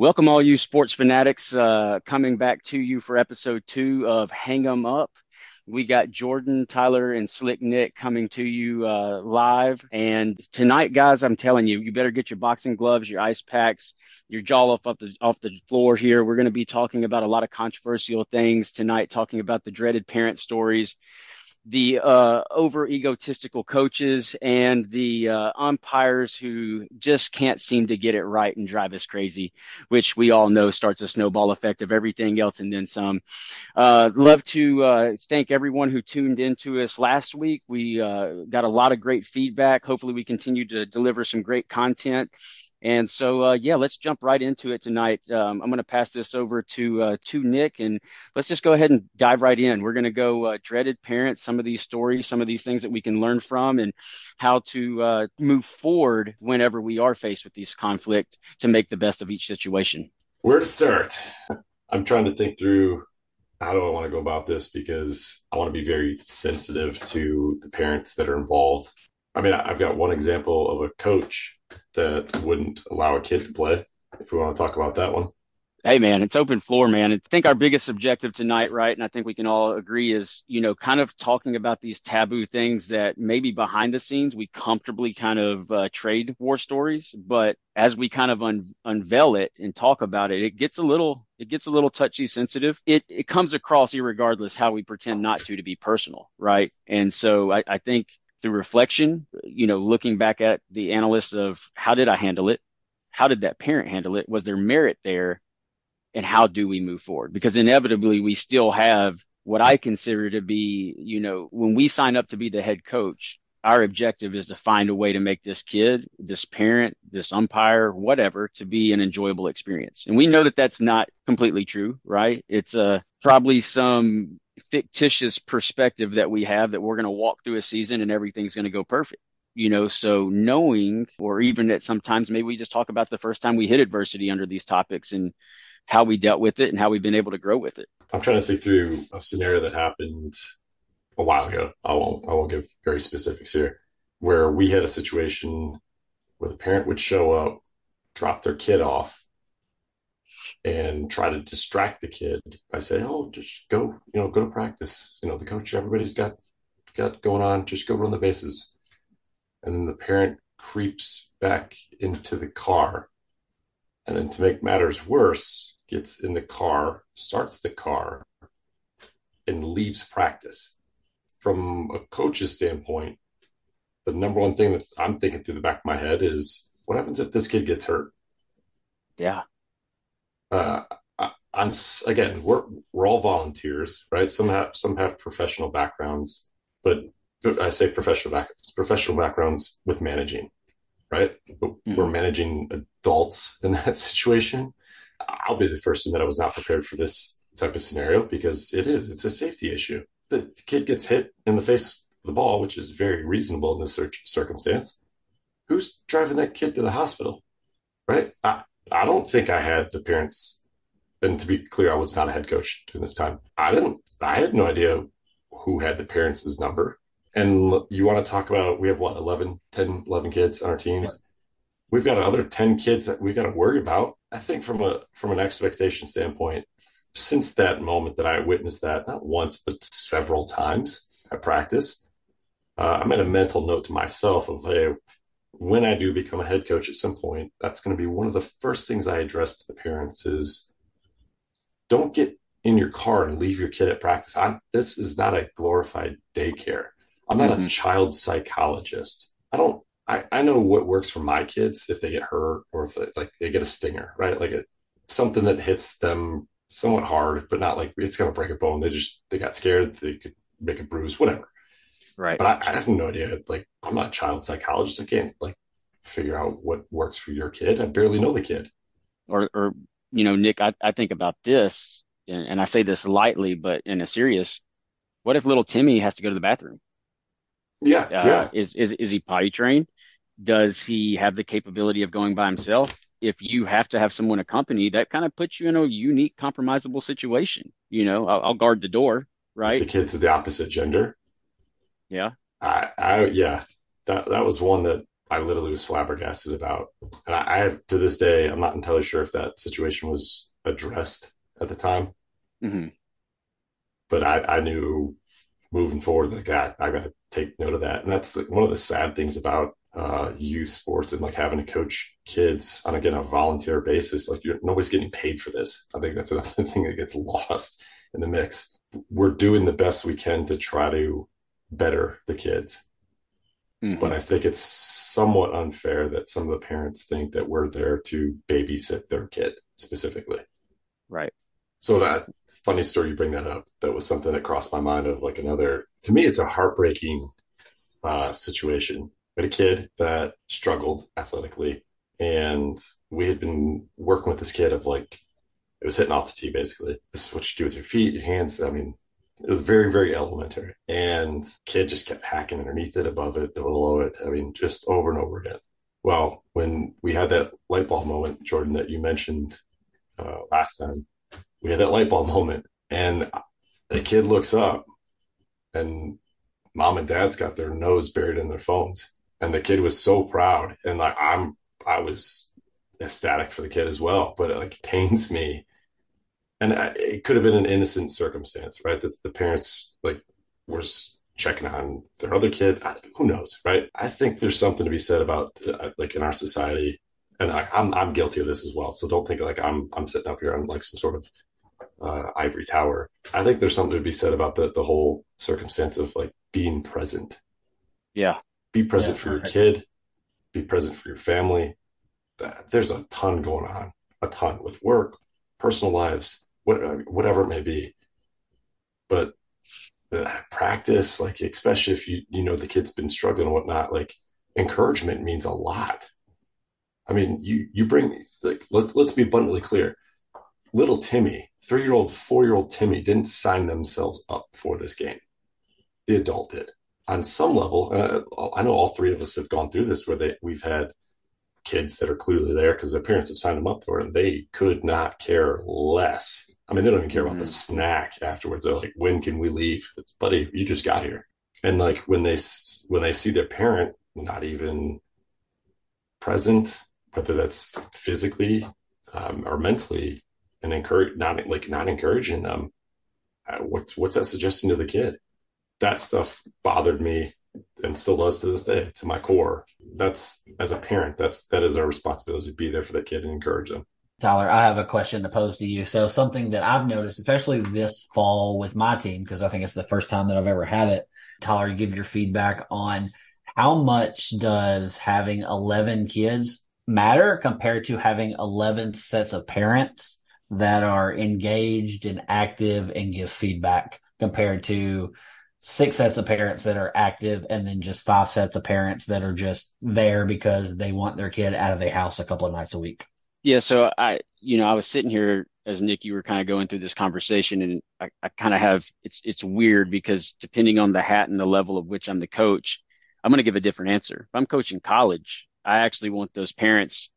Welcome, all you sports fanatics, uh, coming back to you for episode two of Hang 'em Up. We got Jordan, Tyler, and Slick Nick coming to you uh, live. And tonight, guys, I'm telling you, you better get your boxing gloves, your ice packs, your jaw off, the off the floor here. We're going to be talking about a lot of controversial things tonight, talking about the dreaded parent stories the uh, over egotistical coaches and the uh, umpires who just can't seem to get it right and drive us crazy, which we all know starts a snowball effect of everything else and then some. Uh, love to uh, thank everyone who tuned into us last week. We uh, got a lot of great feedback. Hopefully, we continue to deliver some great content. And so, uh, yeah, let's jump right into it tonight. Um, I'm going to pass this over to uh, to Nick, and let's just go ahead and dive right in. We're going to go uh, dreaded parents, some of these stories, some of these things that we can learn from, and how to uh, move forward whenever we are faced with these conflict to make the best of each situation. Where to start? I'm trying to think through how do I want to go about this because I want to be very sensitive to the parents that are involved. I mean, I've got one example of a coach that wouldn't allow a kid to play. If we want to talk about that one. Hey man, it's open floor, man. I think our biggest objective tonight, right? And I think we can all agree is, you know, kind of talking about these taboo things that maybe behind the scenes we comfortably kind of uh, trade war stories, but as we kind of un- unveil it and talk about it, it gets a little, it gets a little touchy sensitive. It, it comes across regardless how we pretend not to, to be personal, right? And so I, I think through reflection, you know, looking back at the analysts of how did I handle it? How did that parent handle it? Was there merit there? And how do we move forward? Because inevitably we still have what I consider to be, you know, when we sign up to be the head coach, our objective is to find a way to make this kid, this parent, this umpire, whatever, to be an enjoyable experience. And we know that that's not completely true, right? It's uh, probably some fictitious perspective that we have that we're going to walk through a season and everything's going to go perfect you know? So knowing or even that sometimes maybe we just talk about the first time we hit adversity under these topics and how we dealt with it and how we've been able to grow with it. I'm trying to think through a scenario that happened a while ago. I won't i won't give very specifics here where we had a situation where the parent would show up drop their kid off and try to distract the kid by saying, "Oh, just go, you know, go to practice. You know, the coach, everybody's got got going on. Just go run the bases." And then the parent creeps back into the car, and then to make matters worse, gets in the car, starts the car, and leaves practice. From a coach's standpoint, the number one thing that I'm thinking through the back of my head is, what happens if this kid gets hurt? Yeah uh, on again, we're we're all volunteers, right? Some have some have professional backgrounds, but I say professional back professional backgrounds with managing, right? But mm-hmm. we're managing adults in that situation. I'll be the first to admit I was not prepared for this type of scenario because it is it's a safety issue. The kid gets hit in the face of the ball, which is very reasonable in this circumstance. Who's driving that kid to the hospital, right? I, I don't think I had the parents. And to be clear, I was not a head coach during this time. I didn't. I had no idea who had the parents' number. And you want to talk about? We have what 11, 10, 11 kids on our teams. We've got another ten kids that we got to worry about. I think from a from an expectation standpoint, since that moment that I witnessed that not once but several times at practice, uh, I made a mental note to myself of hey, when I do become a head coach at some point, that's going to be one of the first things I address to the parents is don't get in your car and leave your kid at practice. I'm, this is not a glorified daycare. I'm not mm-hmm. a child psychologist. I don't, I, I know what works for my kids if they get hurt or if they, like they get a stinger, right? Like a, something that hits them somewhat hard, but not like it's going to break a bone. They just, they got scared. They could make a bruise, whatever. Right. But I, I, have no idea. Like, I'm not a child psychologist. I can't like figure out what works for your kid. I barely know the kid. Or, or you know, Nick, I, I think about this, and, and I say this lightly, but in a serious. What if little Timmy has to go to the bathroom? Yeah. Uh, yeah. Is is is he potty trained? Does he have the capability of going by himself? If you have to have someone accompany, that kind of puts you in a unique, compromisable situation. You know, I'll, I'll guard the door, right? If the kid's of the opposite gender. Yeah. I, I, yeah, that that was one that I literally was flabbergasted about. And I, I have to this day, I'm not entirely sure if that situation was addressed at the time. Mm-hmm. But I, I knew moving forward, like that, I got to take note of that. And that's the, one of the sad things about uh, youth sports and like having to coach kids on again a volunteer basis. Like nobody's getting paid for this. I think that's another thing that gets lost in the mix. We're doing the best we can to try to better the kids. Mm-hmm. But I think it's somewhat unfair that some of the parents think that we're there to babysit their kid specifically. Right. So that funny story you bring that up. That was something that crossed my mind of like another. To me, it's a heartbreaking uh, situation. We had a kid that struggled athletically, and we had been working with this kid of like it was hitting off the tee basically. This is what you do with your feet, your hands. I mean, it was very, very elementary. And kid just kept hacking underneath it, above it, below it. I mean, just over and over again. Well, when we had that light bulb moment, Jordan, that you mentioned uh, last time, we had that light bulb moment, and the kid looks up, and mom and dad's got their nose buried in their phones, and the kid was so proud, and like I'm, I was ecstatic for the kid as well, but it like pains me and I, it could have been an innocent circumstance, right? That the parents like were checking on their other kids. I, who knows, right? I think there's something to be said about uh, like in our society, and I, am I'm, I'm guilty of this as well. So don't think like I'm I'm sitting up here on like some sort of uh, ivory tower. I think there's something to be said about the the whole circumstance of like being present. Yeah, be present yeah, for your kid. Be present for your family. There's a ton going on, a ton with work, personal lives, what, whatever it may be. But the practice, like especially if you you know the kid's been struggling and whatnot, like encouragement means a lot. I mean, you you bring like let's let's be abundantly clear. Little Timmy, three year old, four year old Timmy didn't sign themselves up for this game. The adult did. On some level, I know all three of us have gone through this where they we've had kids that are clearly there because their parents have signed them up for it and they could not care less. I mean, they don't even care mm-hmm. about the mm-hmm. snack afterwards. They're like, when can we leave? It's buddy, you just got here. And like when they, when they see their parent not even present, whether that's physically um, or mentally and encourage, not like not encouraging them, uh, what's, what's that suggesting to the kid? That stuff bothered me and still does to this day to my core. That's as a parent, that's that is our responsibility to be there for that kid and encourage them. Tyler, I have a question to pose to you. So something that I've noticed, especially this fall with my team, because I think it's the first time that I've ever had it. Tyler, give your feedback on how much does having 11 kids matter compared to having 11 sets of parents that are engaged and active and give feedback compared to six sets of parents that are active and then just five sets of parents that are just there because they want their kid out of the house a couple of nights a week. Yeah. So I, you know, I was sitting here as Nick, you were kind of going through this conversation and I, I kind of have, it's, it's weird because depending on the hat and the level of which I'm the coach, I'm going to give a different answer. If I'm coaching college, I actually want those parents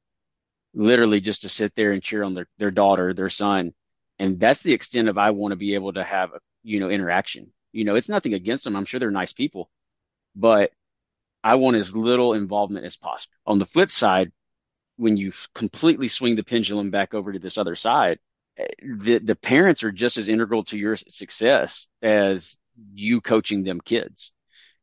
literally just to sit there and cheer on their, their daughter, their son. And that's the extent of I want to be able to have, a, you know, interaction you know, it's nothing against them. I'm sure they're nice people, but I want as little involvement as possible. On the flip side, when you completely swing the pendulum back over to this other side, eh, the the parents are just as integral to your success as you coaching them kids.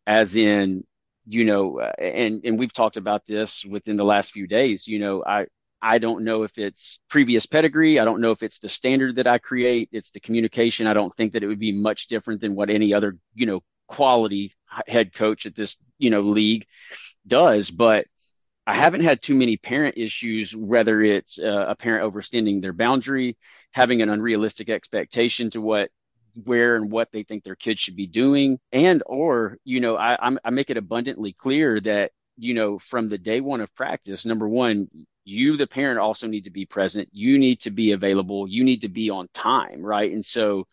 As in, you know, eh, and and we've talked about this within the last few days. You know, I I don't know if it's previous pedigree. I don't know if it's the standard that I create. It's the communication. I don't think that it would be much different than what any other, you know, quality head coach at this, you know, league does. But I haven't had too many parent issues, whether it's uh, a parent overstanding their boundary, having an unrealistic expectation to what where and what they think their kids should be doing and or you know I, I make it abundantly clear that you know from the day one of practice number one you the parent also need to be present. You need to be available. You need to be on time right? And so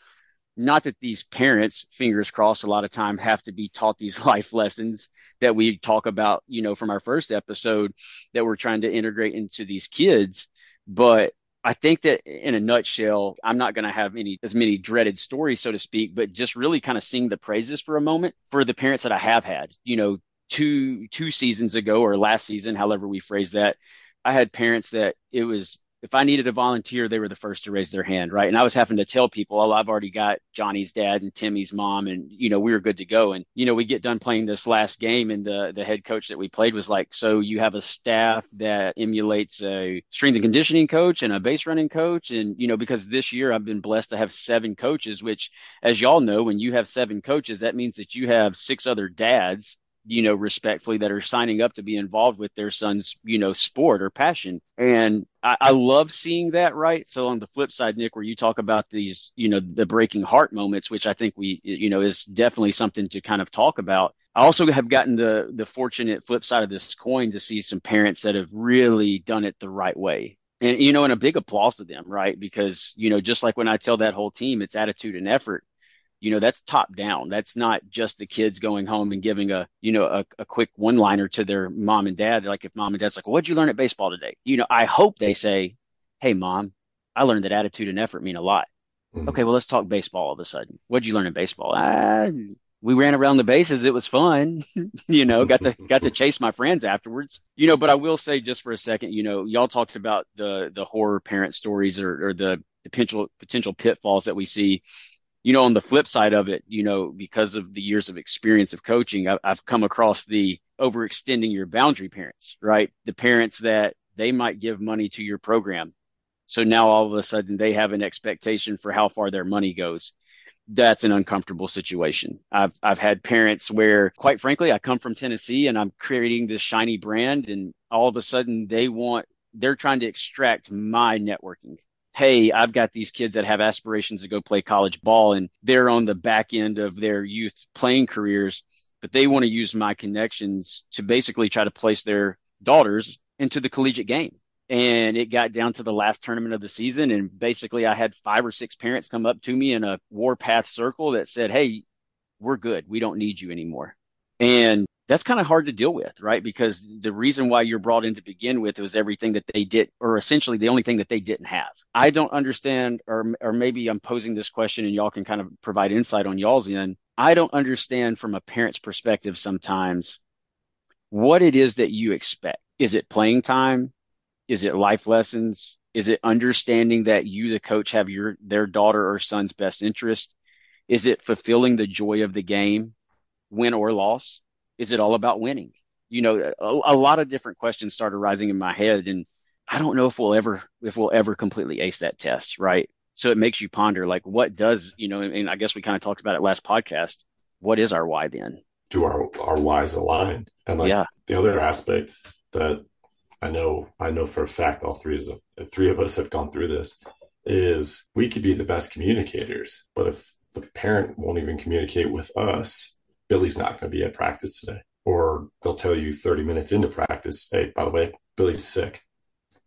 not that these parents fingers crossed a lot of time have to be taught these life lessons that we talk about you know from our first episode that we're trying to integrate into these kids. But I think that in a nutshell, I'm not going to have any as many dreaded stories, so to speak, but just really kind of sing the praises for a moment for the parents that I have had. You know, two two seasons ago or last season, however we phrase that, I had parents that it was if I needed a volunteer, they were the first to raise their hand, right? And I was having to tell people, oh, I've already got Johnny's dad and Timmy's mom, and you know we were good to go. And you know we get done playing this last game, and the the head coach that we played was like, so you have a staff that emulates a strength and conditioning coach and a base running coach, and you know because this year I've been blessed to have seven coaches, which as y'all know, when you have seven coaches, that means that you have six other dads you know, respectfully that are signing up to be involved with their son's, you know, sport or passion. And I, I, love seeing that, right? So on the flip side, Nick, where you talk about these, you know, the breaking heart moments, which I think we, you know, is definitely something to kind of talk about. I also have gotten the the fortunate flip side of this coin to see some parents that have really done it the right way. And you know, and a big applause to them, right? Because, you know, just like when I tell that whole team it's attitude and effort, you know that's top down. That's not just the kids going home and giving a you know a, a quick one liner to their mom and dad. Like if mom and dad's like well, what'd you learn at baseball today? You know i hope they say hey mom i learned that attitude and effort mean a lot. Mm-hmm. okay well let's talk baseball all of a sudden. What'd you learn in baseball? Ah, we ran around the bases. It was fun. You know got to got to chase my friends afterwards. You know but i will say just for a second you know y'all talked about the the horror parent stories or, or the potential potential pitfalls that we see you know, on the flip side of it, you know, because of the years of experience of coaching, I, I've come across the overextending your boundary parents, right? The parents that they might give money to your program. So now all of a sudden they have an expectation for how far their money goes. That's an uncomfortable situation. I've I've had parents where, quite frankly, I come from Tennessee and I'm creating this shiny brand, and all of a sudden they want they're trying to extract my networking hey, I've got these kids that have aspirations to go play college ball and they're on the back end of their youth playing careers, but they want to use my connections to basically try to place their daughters into the collegiate game. And it got down to the last tournament of the season. And basically, I had five or six parents come up to me in a warpath circle that said, Hey, we're good. We don't need you anymore. And that's kind of hard to deal with, right? Because the reason why you're brought in to begin with was everything that they did, or essentially the only thing that they didn't have. I don't understand, or or maybe I'm posing this question and y'all can kind of provide insight on y'all's end. I don't understand from a parent's perspective sometimes what it is that you expect. Is it playing time? Is it life lessons? Is it understanding that you, the coach, have your their daughter or son's best interest? Is it fulfilling the joy of the game, win or loss? Is it all about winning? You know, a, a lot of different questions started rising in my head, and I don't know if we'll ever if we'll ever completely ace that test, right? So it makes you ponder, like, what does you know? And I guess we kind of talked about it last podcast. What is our why then? Do our our whys align? And like yeah. the other aspect that I know I know for a fact all three of three of us have gone through this is we could be the best communicators, but if the parent won't even communicate with us, Billy's not going to be at practice today. Or they'll tell you 30 minutes into practice, hey, by the way, Billy's sick.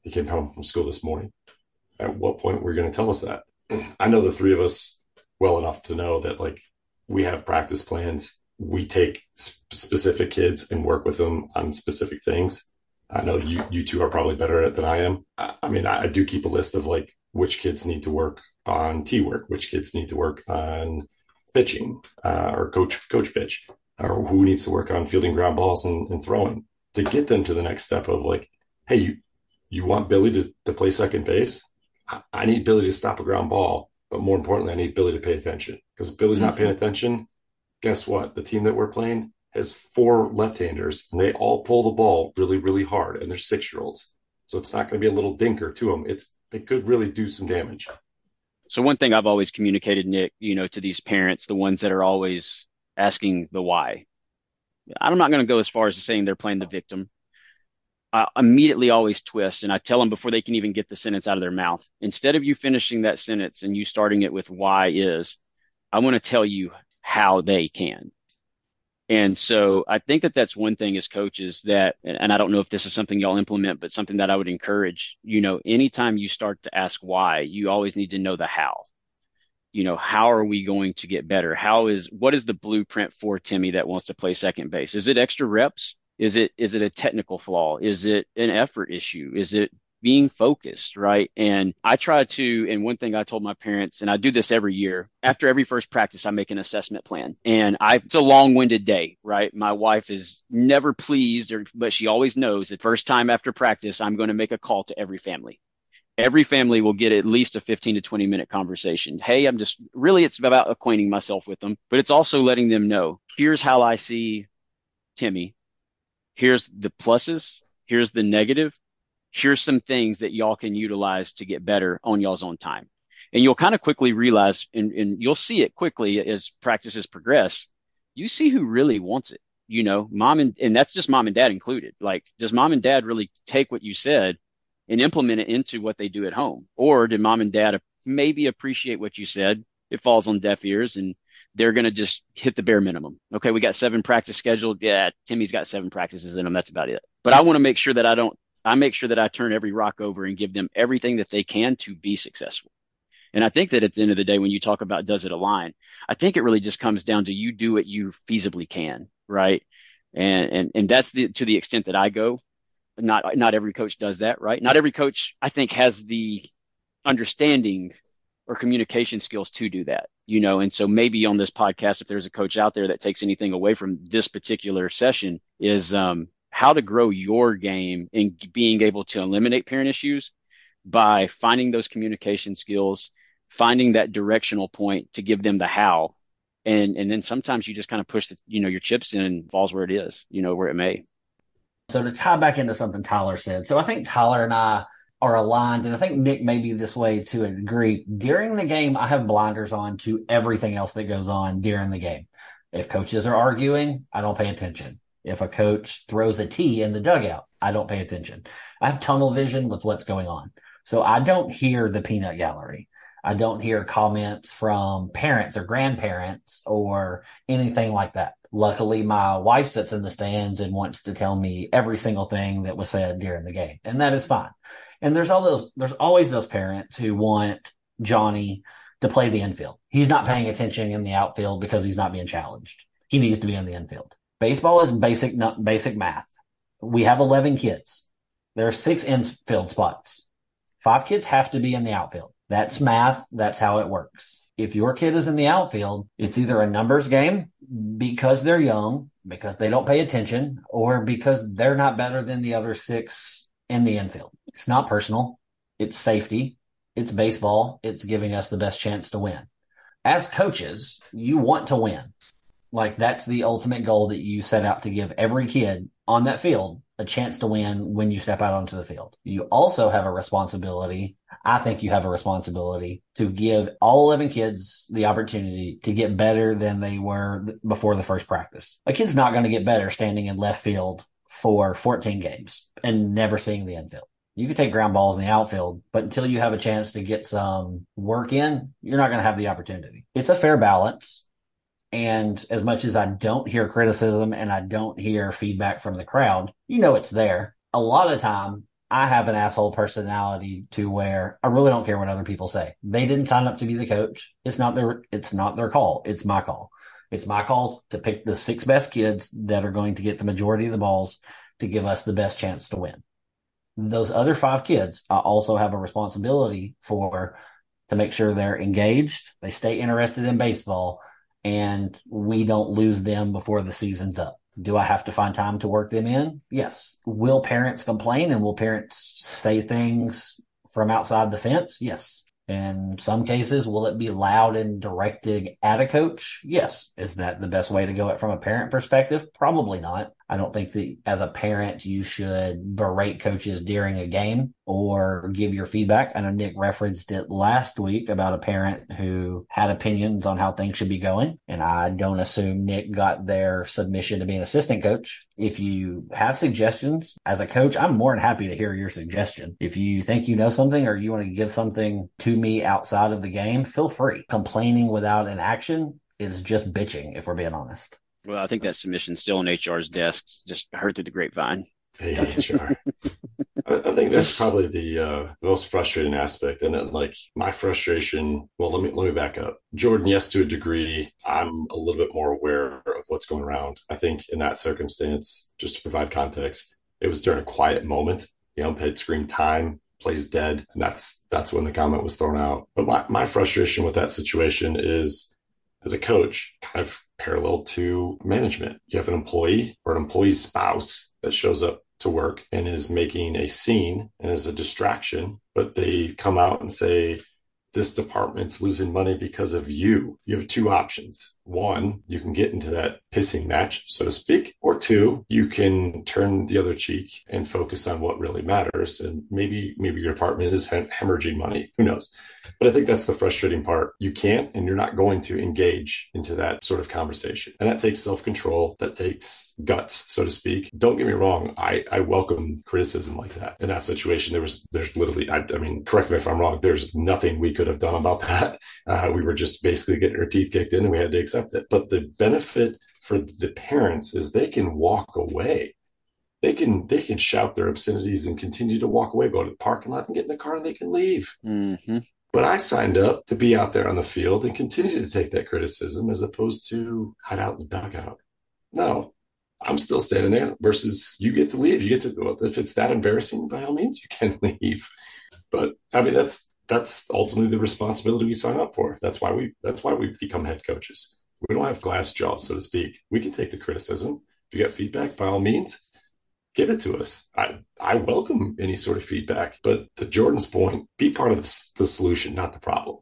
He came home from school this morning. At what point were you going to tell us that? I know the three of us well enough to know that like we have practice plans. We take specific kids and work with them on specific things. I know you you two are probably better at it than I am. I, I mean, I, I do keep a list of like which kids need to work on T work, which kids need to work on pitching uh, or coach coach pitch or who needs to work on fielding ground balls and, and, throwing to get them to the next step of like, hey, you you want Billy to, to play second base? I, I need Billy to stop a ground ball, but more importantly, I need Billy to pay attention because Billy's not paying mm-hmm. attention, guess what? The team that we're playing has four left-handers and they all pull the ball really, really hard, and they're six-year-olds. So it's not going to be a little dinker to them. It's they could really do some damage. So one thing I've always communicated, Nick, you know, to these parents, the ones that are always asking the why. I'm not going to go as far as saying they're playing the victim. I immediately always twist and I tell them before they can even get the sentence out of their mouth. Instead of you finishing that sentence and you starting it with why is, I want to tell you how they can. And so I think that that's one thing as coaches that, and I don't know if this is something y'all implement, but something that I would encourage, you know, anytime you start to ask why, you always need to know the how. You know, how are we going to get better? How is, what is the blueprint for Timmy that wants to play second base? Is it extra reps? Is it, is it a technical flaw? Is it an effort issue? Is it being focused, right? And I try to, and one thing I told my parents, and I do this every year, after every first practice, I make an assessment plan. And I, it's a long winded day, right? My wife is never pleased, or, but she always knows that first time after practice, I'm going to make a call to every family. Every family will get at least a 15 to 20 minute conversation. Hey, I'm just really, it's about acquainting myself with them, but it's also letting them know here's how I see Timmy. Here's the pluses. Here's the negative here's some things that y'all can utilize to get better on y'all's own time. And you'll kind of quickly realize, and, and you'll see it quickly as practices progress. You see who really wants it. You know, mom and, and that's just mom and dad included. Like, does mom and dad really take what you said and implement it into what they do at home? Or did mom and dad maybe appreciate what you said? It falls on deaf ears and they're going to just hit the bare minimum. Okay. We got seven practice scheduled. Yeah. Timmy's got seven practices in him. That's about it. But I want to make sure that I don't I make sure that I turn every rock over and give them everything that they can to be successful. And I think that at the end of the day, when you talk about does it align, I think it really just comes down to you do what you feasibly can, right? And and and that's the to the extent that I go. Not not every coach does that, right? Not every coach I think has the understanding or communication skills to do that, you know. And so maybe on this podcast, if there's a coach out there that takes anything away from this particular session, is um, how to grow your game and being able to eliminate parent issues by finding those communication skills, finding that directional point to give them the how. And, and then sometimes you just kind of push the, you know, your chips in and falls where it is, you know, where it may. So to tie back into something Tyler said. So I think Tyler and I are aligned, and I think Nick may be this way to a degree. During the game, I have blinders on to everything else that goes on during the game. If coaches are arguing, I don't pay attention. If a coach throws a a T in the dugout, I don't pay attention. I have tunnel vision with what's going on. So I don't hear the peanut gallery. I don't hear comments from parents or grandparents or anything like that. Luckily, my wife sits in the stands and wants to tell me every single thing that was said during the game, and that is fine. And there's all those, there's always those parents who want Johnny to play the infield. He's not paying attention in the outfield because he's not being challenged. He needs to be in the infield. Baseball is basic, basic math. We have 11 kids. There are six infield spots. Five kids have to be in the outfield. That's math. That's how it works. If your kid is in the outfield, it's either a numbers game because they're young, because they don't pay attention, or because they're not better than the other six in the infield. It's not personal. It's safety. It's baseball. It's giving us the best chance to win. As coaches, you want to win. Like that's the ultimate goal that you set out to give every kid on that field a chance to win when you step out onto the field. You also have a responsibility. I think you have a responsibility to give all 11 kids the opportunity to get better than they were before the first practice. A kid's not going to get better standing in left field for 14 games and never seeing the infield. You can take ground balls in the outfield, but until you have a chance to get some work in, you're not going to have the opportunity. It's a fair balance. And as much as I don't hear criticism and I don't hear feedback from the crowd, you know it's there. A lot of time I have an asshole personality to where I really don't care what other people say. They didn't sign up to be the coach. It's not their it's not their call. It's my call. It's my call to pick the six best kids that are going to get the majority of the balls to give us the best chance to win. Those other five kids, I also have a responsibility for to make sure they're engaged, they stay interested in baseball, and we don't lose them before the season's up. Do I have to find time to work them in? Yes. Will parents complain and will parents say things from outside the fence? Yes. In some cases, will it be loud and directed at a coach? Yes. Is that the best way to go it from a parent perspective? Probably not. I don't think that as a parent, you should berate coaches during a game or give your feedback. I know Nick referenced it last week about a parent who had opinions on how things should be going. And I don't assume Nick got their submission to be an assistant coach. If you have suggestions as a coach, I'm more than happy to hear your suggestion. If you think you know something or you want to give something to me outside of the game, feel free. Complaining without an action is just bitching, if we're being honest. Well, I think that submission's still on HR's desk, just heard through the grapevine. Hey, HR. I, think that's probably the uh, the most frustrating aspect, and then like my frustration. Well, let me let me back up. Jordan, yes, to a degree, I'm a little bit more aware of what's going around. I think in that circumstance, just to provide context, it was during a quiet moment. The ump had screamed time. plays dead. And that's that's when the comment was thrown out. But my, my frustration with that situation is as a coach, kind of parallel to management. You have an employee or an employee's spouse that shows up to work and is making a scene and is a distraction, but they come out and say, this department's losing money because of you. You have two options. One, you can get into that pissing match, so to speak, or two, you can turn the other cheek and focus on what really matters. And maybe, maybe your department is hemorrhaging money. Who knows? But I think that's the frustrating part. You can't and you're not going to engage into that sort of conversation. And that takes self control. That takes guts, so to speak. Don't get me wrong. I, I welcome criticism like that. In that situation, there was, there's literally, I, I mean, correct me if I'm wrong. There's nothing we could have done about that. Uh, we were just basically getting our teeth kicked in and we had to accept it. But the benefit for the parents is they can walk away they can they can shout their obscenities and continue to walk away, go to the parking lot and get in the car and they can leave. Mm-hmm. But I signed up to be out there on the field and continue to take that criticism as opposed to hide out in the dugout. No, I'm still standing there versus you get to leave. You get to, well, if it's that embarrassing, by all means, you can leave. But I mean, that's, that's ultimately the responsibility we sign up for. That's why we, that's why we become head coaches. We don't have glass jaws, so to speak. We can take the criticism. If you get feedback, by all means, give it to us. I, I welcome any sort of feedback, but to Jordan's point, be part of the, the solution, not the problem.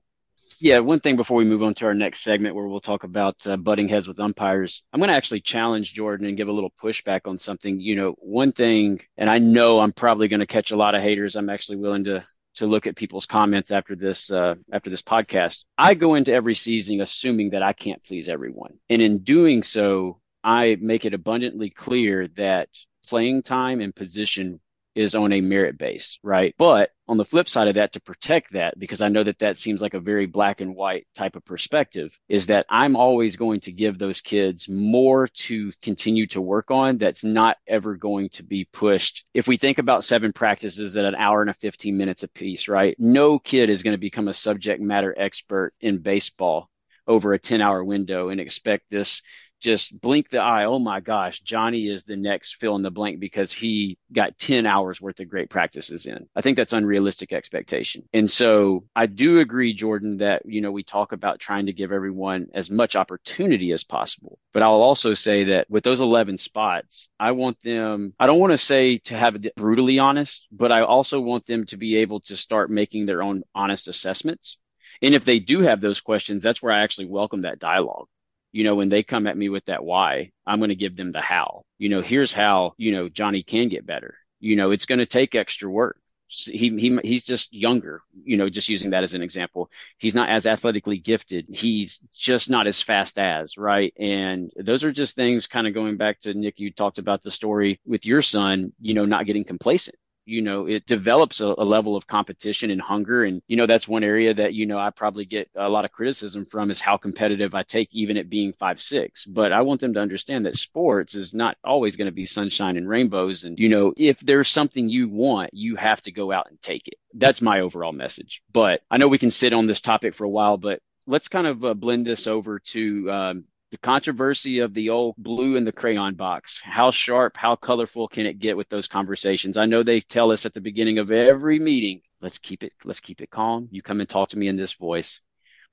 Yeah, one thing before we move on to our next segment where we'll talk about uh, butting heads with umpires, I'm going to actually challenge Jordan and give a little pushback on something. You know, one thing, and I know I'm probably going to catch a lot of haters. I'm actually willing to to look at people's comments after this uh, after this podcast. I go into every season assuming that I can't please everyone, and in doing so, I make it abundantly clear that playing time and position is on a merit base, right? But on the flip side of that, to protect that, because I know that that seems like a very black and white type of perspective, is that I'm always going to give those kids more to continue to work on that's not ever going to be pushed. If we think about seven practices at an hour and a 15 minutes a piece, right? No kid is going to become a subject matter expert in baseball over a 10 hour window and expect this just blink the eye. Oh my gosh, Johnny is the next fill in the blank because he got 10 hours worth of great practices in. I think that's unrealistic expectation. And so I do agree, Jordan, that, you know, we talk about trying to give everyone as much opportunity as possible. But I'll also say that with those 11 spots, I want them, I don't want to say to have it brutally honest, but I also want them to be able to start making their own honest assessments. And if they do have those questions, that's where I actually welcome that dialogue you know, when they come at me with that why, I'm going to give them the how. You know, here's how, you know, Johnny can get better. You know, it's going to take extra work. He, he, he's just younger, you know, just using that as an example. He's not as athletically gifted. He's just not as fast as, right? And those are just things kind of going back to Nick, you talked about the story with your son, you know, not getting complacent you know, it develops a, a, level of competition and hunger. And, you know, that's one area that, you know, I probably get a lot of criticism from is how competitive I take, even at being five, six. But I want them to understand that sports is not always going to be sunshine and rainbows. And, you know, if there's something you want, you have to go out and take it. That's my overall message. But I know we can sit on this topic for a while, but let's kind of uh, blend this over to um, the controversy of the old blue in the crayon box. How sharp, how colorful can it get with those conversations? I know they tell us at the beginning of every meeting, let's keep it, let's keep it calm. You come and talk to me in this voice.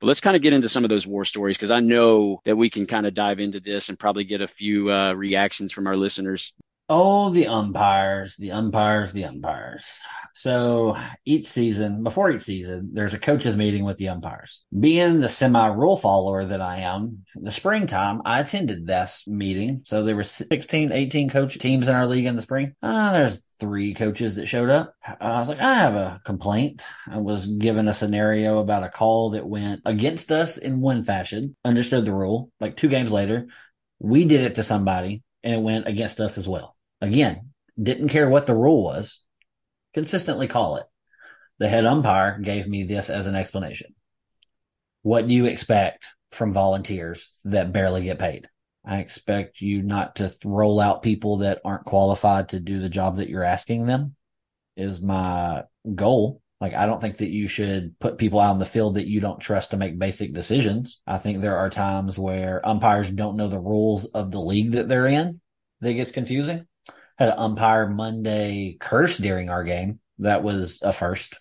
But let's kind of get into some of those war stories because I know that we can kind of dive into this and probably get a few uh, reactions from our listeners. Oh, the umpires, the umpires, the umpires. So each season, before each season, there's a coaches meeting with the umpires. Being the semi rule follower that I am, the springtime, I attended this meeting. So there were 16, 18 coach teams in our league in the spring. Uh, there's three coaches that showed up. I was like, I have a complaint. I was given a scenario about a call that went against us in one fashion, understood the rule. Like two games later, we did it to somebody and it went against us as well. Again, didn't care what the rule was, consistently call it. The head umpire gave me this as an explanation. What do you expect from volunteers that barely get paid? I expect you not to roll out people that aren't qualified to do the job that you're asking them is my goal. Like, I don't think that you should put people out in the field that you don't trust to make basic decisions. I think there are times where umpires don't know the rules of the league that they're in that gets confusing had an umpire Monday curse during our game. That was a first.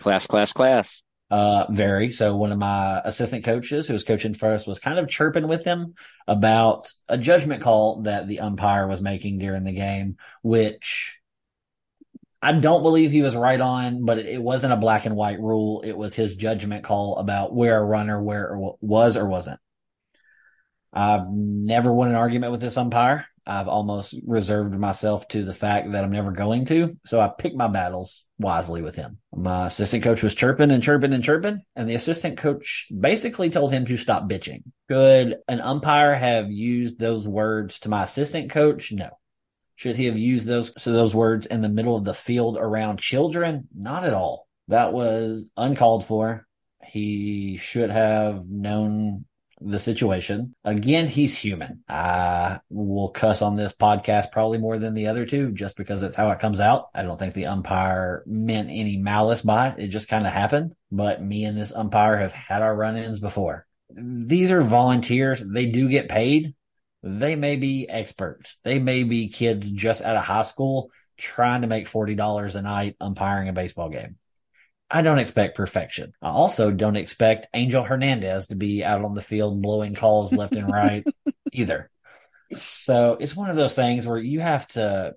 Class, class, class. Uh, very. So one of my assistant coaches who was coaching first was kind of chirping with him about a judgment call that the umpire was making during the game, which I don't believe he was right on, but it wasn't a black and white rule. It was his judgment call about where a runner where or was or wasn't. I've never won an argument with this umpire. I've almost reserved myself to the fact that I'm never going to. So I pick my battles wisely with him. My assistant coach was chirping and chirping and chirping, and the assistant coach basically told him to stop bitching. Could an umpire have used those words to my assistant coach? No. Should he have used those so those words in the middle of the field around children? Not at all. That was uncalled for. He should have known the situation. Again, he's human. I will cuss on this podcast probably more than the other two just because it's how it comes out. I don't think the umpire meant any malice by it. It just kind of happened. But me and this umpire have had our run ins before. These are volunteers. They do get paid. They may be experts. They may be kids just out of high school trying to make $40 a night umpiring a baseball game. I don't expect perfection. I also don't expect Angel Hernandez to be out on the field blowing calls left and right either. So it's one of those things where you have to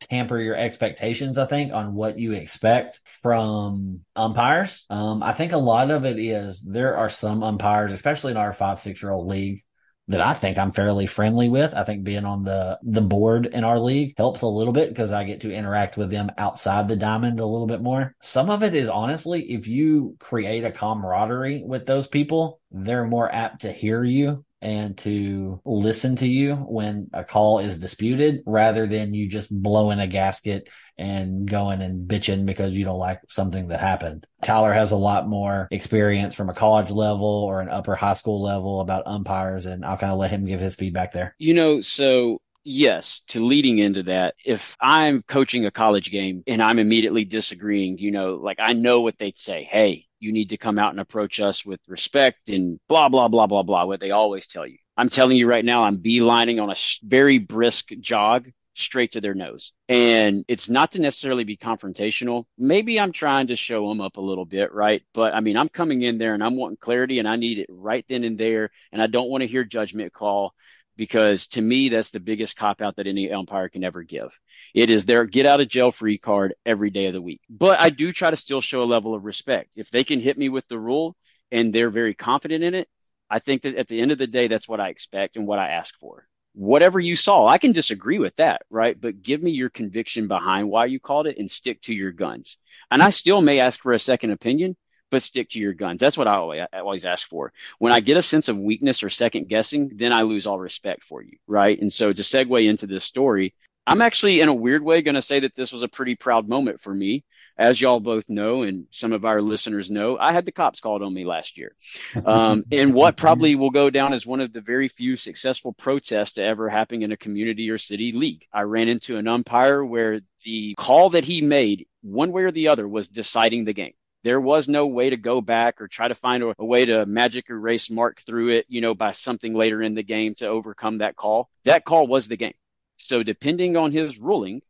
tamper your expectations, I think, on what you expect from umpires. Um, I think a lot of it is there are some umpires, especially in our five, six year old league, that I think I'm fairly friendly with. I think being on the, the board in our league helps a little bit because I get to interact with them outside the diamond a little bit more. Some of it is honestly, if you create a camaraderie with those people, they're more apt to hear you and to listen to you when a call is disputed rather than you just blowing a gasket and going and bitching because you don't like something that happened. Tyler has a lot more experience from a college level or an upper high school level about umpires and I'll kind of let him give his feedback there. You know, so yes, to leading into that, if I'm coaching a college game and I'm immediately disagreeing, you know, like I know what they'd say. Hey, you need to come out and approach us with respect and blah, blah, blah, blah, blah, what they always tell you. I'm telling you right now, I'm beelining on a very brisk jog straight to their nose. And it's not to necessarily be confrontational. Maybe I'm trying to show them up a little bit, right? But I mean, I'm coming in there and I'm wanting clarity and I need it right then and there. And I don't want to hear judgment call because to me, that's the biggest cop out that any umpire can ever give. It is their get out of jail free card every day of the week. But I do try to still show a level of respect. If they can hit me with the rule and they're very confident in it, I think that at the end of the day, that's what I expect and what I ask for. Whatever you saw, I can disagree with that, right? But give me your conviction behind why you called it and stick to your guns. And I still may ask for a second opinion, but stick to your guns. That's what I always, I always ask for. When I get a sense of weakness or second guessing, then I lose all respect for you, right? And so to segue into this story, I'm actually in a weird way going to say that this was a pretty proud moment for me. As y'all both know, and some of our listeners know, I had the cops called on me last year. Um, and what probably will go down as one of the very few successful protests to ever happen in a community or city league. I ran into an umpire where the call that he made, one way or the other, was deciding the game. There was no way to go back or try to find a, a, way to magic erase mark through it, you know, by something later in the game to overcome that call. That call was the game. So depending on his ruling,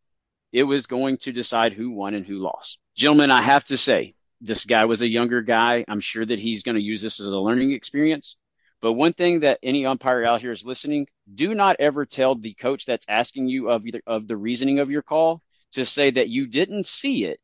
it was going to decide who won and who lost. Gentlemen, I have to say, this guy was a younger guy. I'm sure that he's going to use this as a learning experience. But one thing that any umpire out here is listening, do not ever tell the coach that's asking you of either of the reasoning of your call to say that you didn't see it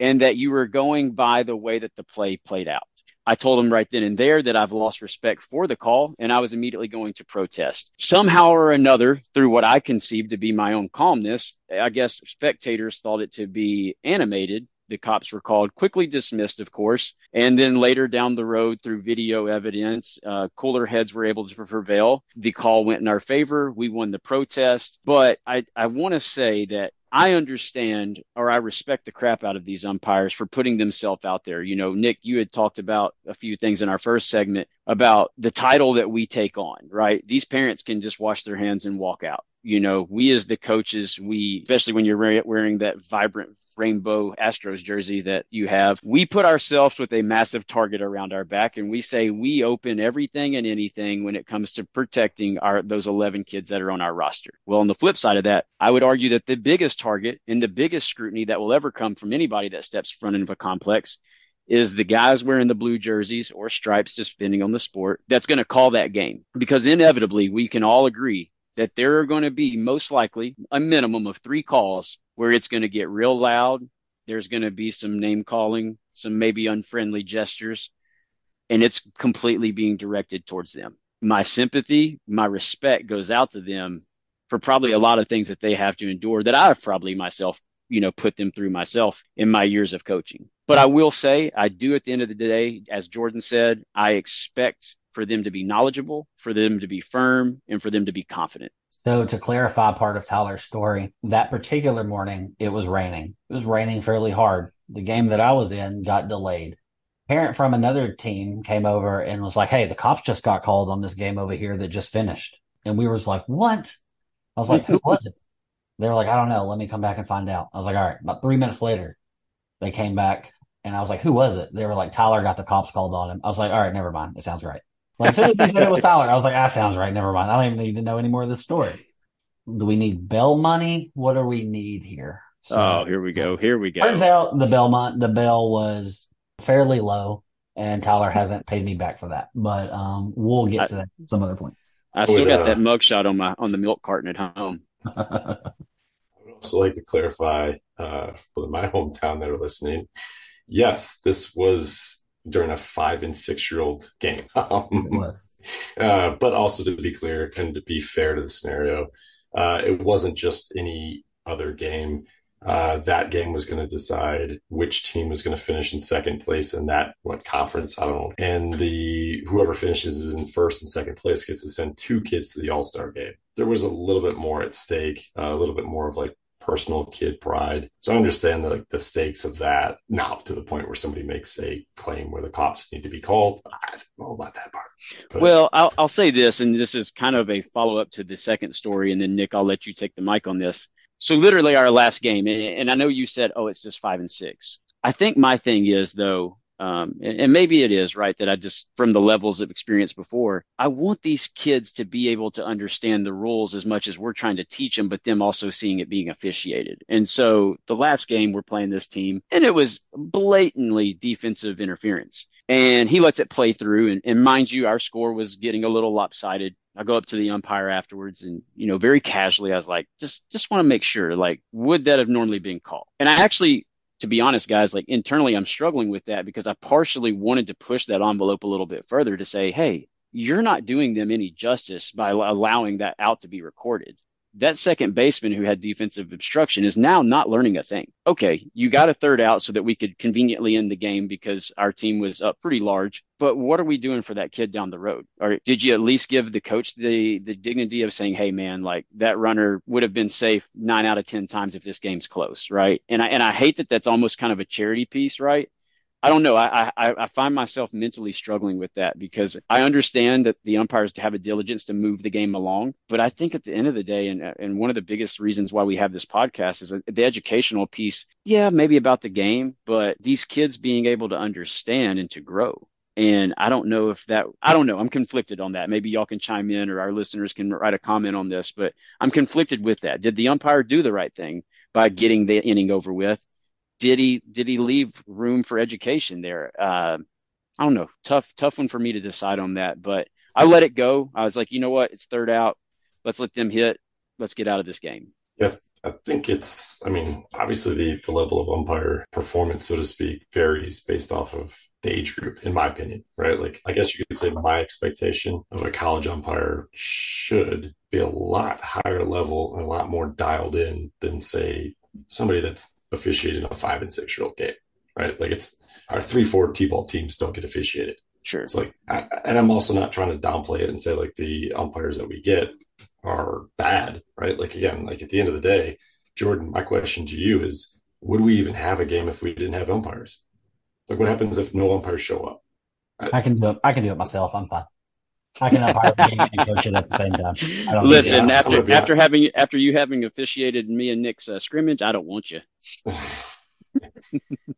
and that you were going by the way that the play played out. I told him right then and there that I've lost respect for the call and I was immediately going to protest. Somehow or another, through what I conceived to be my own calmness, I guess spectators thought it to be animated. The cops were called, quickly dismissed, of course. And then later down the road, through video evidence, uh, cooler heads were able to prevail. The call went in our favor. We won the protest. But I, I want to say that I understand or I respect the crap out of these umpires for putting themselves out there. You know, Nick, you had talked about a few things in our first segment about the title that we take on, right? These parents can just wash their hands and walk out. You know, we as the coaches, we, especially when you're wearing that vibrant rainbow Astros jersey that you have. We put ourselves with a massive target around our back and we say we open everything and anything when it comes to protecting our those 11 kids that are on our roster. Well, on the flip side of that, I would argue that the biggest target and the biggest scrutiny that will ever come from anybody that steps front of a complex is the guys wearing the blue jerseys or stripes, just depending on the sport, that's going to call that game. Because inevitably, we can all agree that there are going to be most likely a minimum of three calls where it's going to get real loud. There's going to be some name calling, some maybe unfriendly gestures, and it's completely being directed towards them. My sympathy, my respect goes out to them for probably a lot of things that they have to endure that I've probably myself, you know, put them through myself in my years of coaching. But I will say, I do at the end of the day, as Jordan said, I expect for them to be knowledgeable, for them to be firm, and for them to be confident. So to clarify part of Tyler's story, that particular morning it was raining. It was raining fairly hard. The game that I was in got delayed. Parent from another team came over and was like, Hey, the cops just got called on this game over here that just finished. And we was like, what? I was like, who was it? They were like, I don't know. Let me come back and find out. I was like, all right. About three minutes later, they came back and I was like, who was it? They were like, Tyler got the cops called on him. I was like, all right, never mind. It sounds right. Like, as soon as he said it was Tyler, I was like, that sounds right. Never mind. I don't even need to know any more of this story. Do we need bell money? What do we need here? So, oh, here we go. Here we go. Turns out the bell mon- the bell was fairly low, and Tyler hasn't paid me back for that. But um, we'll get I, to that some other point. I still would, got uh, that mugshot on my on the milk carton at home. I would also like to clarify uh, for my hometown that are listening. Yes, this was during a five and six year old game. Um, uh, but also to be clear and to be fair to the scenario, uh, it wasn't just any other game. Uh, that game was going to decide which team was going to finish in second place in that what conference I don't know. And the whoever finishes is in first and second place gets to send two kids to the All Star game. There was a little bit more at stake, uh, a little bit more of like personal kid pride. So I understand the, the stakes of that. Now to the point where somebody makes a claim where the cops need to be called. I don't know about that part. But. Well, I'll, I'll say this, and this is kind of a follow up to the second story. And then Nick, I'll let you take the mic on this. So literally our last game, and I know you said, oh, it's just five and six. I think my thing is though, um, and, and, maybe it is right that I just, from the levels of experience before, I want these kids to be able to understand the rules as much as we're trying to teach them, but them also seeing it being officiated. And so the last game we're playing this team and it was blatantly defensive interference and he lets it play through. And, and mind you, our score was getting a little lopsided. I go up to the umpire afterwards and, you know, very casually, I was like, just, just want to make sure, like, would that have normally been called? And I actually to be honest, guys, like internally, I'm struggling with that because I partially wanted to push that envelope a little bit further to say, hey, you're not doing them any justice by allowing that out to be recorded that second baseman who had defensive obstruction is now not learning a thing. Okay, you got a third out so that we could conveniently end the game because our team was up pretty large. But what are we doing for that kid down the road? Or did you at least give the coach the the dignity of saying, "Hey, man, like that runner would have been safe nine out of ten times if this game's close, right?" And I and I hate that that's almost kind of a charity piece, right? I don't know. I, I, I find myself mentally struggling with that because I understand that the umpires have a diligence to move the game along, but I think at the end of the day, and and one of the biggest reasons why we have this podcast is the educational piece. Yeah, maybe about the game, but these kids being able to understand and to grow. And I don't know if that, I don't know. I'm conflicted on that. Maybe y'all can chime in or our listeners can write a comment on this, but I'm conflicted with that. Did the umpire do the right thing by getting the inning over with? Did he did he leave room for education there? Uh, I don't know. Tough tough one for me to decide on that, but I let it go. I was like, you know what? It's third out. Let's let them hit. Let's get out of this game. Yeah, I think it's. I mean, obviously the the level of umpire performance, so to speak, varies based off of the age group, in my opinion. Right? Like, I guess you could say my expectation of a college umpire should be a lot higher level and a lot more dialed in than say somebody that's officiating a five and six year old game, right? Like it's our three, four T-ball teams don't get officiated. Sure. It's like, I, and I'm also not trying to downplay it and say like the umpires that we get are bad, right? Like again, like at the end of the day, Jordan, my question to you is, would we even have a game if we didn't have umpires? Like what happens if no umpires show up? I, I can do it. I can do it myself. I'm fine. I can umpire game and coach it at the same time. Listen, after after having after you having officiated me and Nick's uh, scrimmage, I don't want you.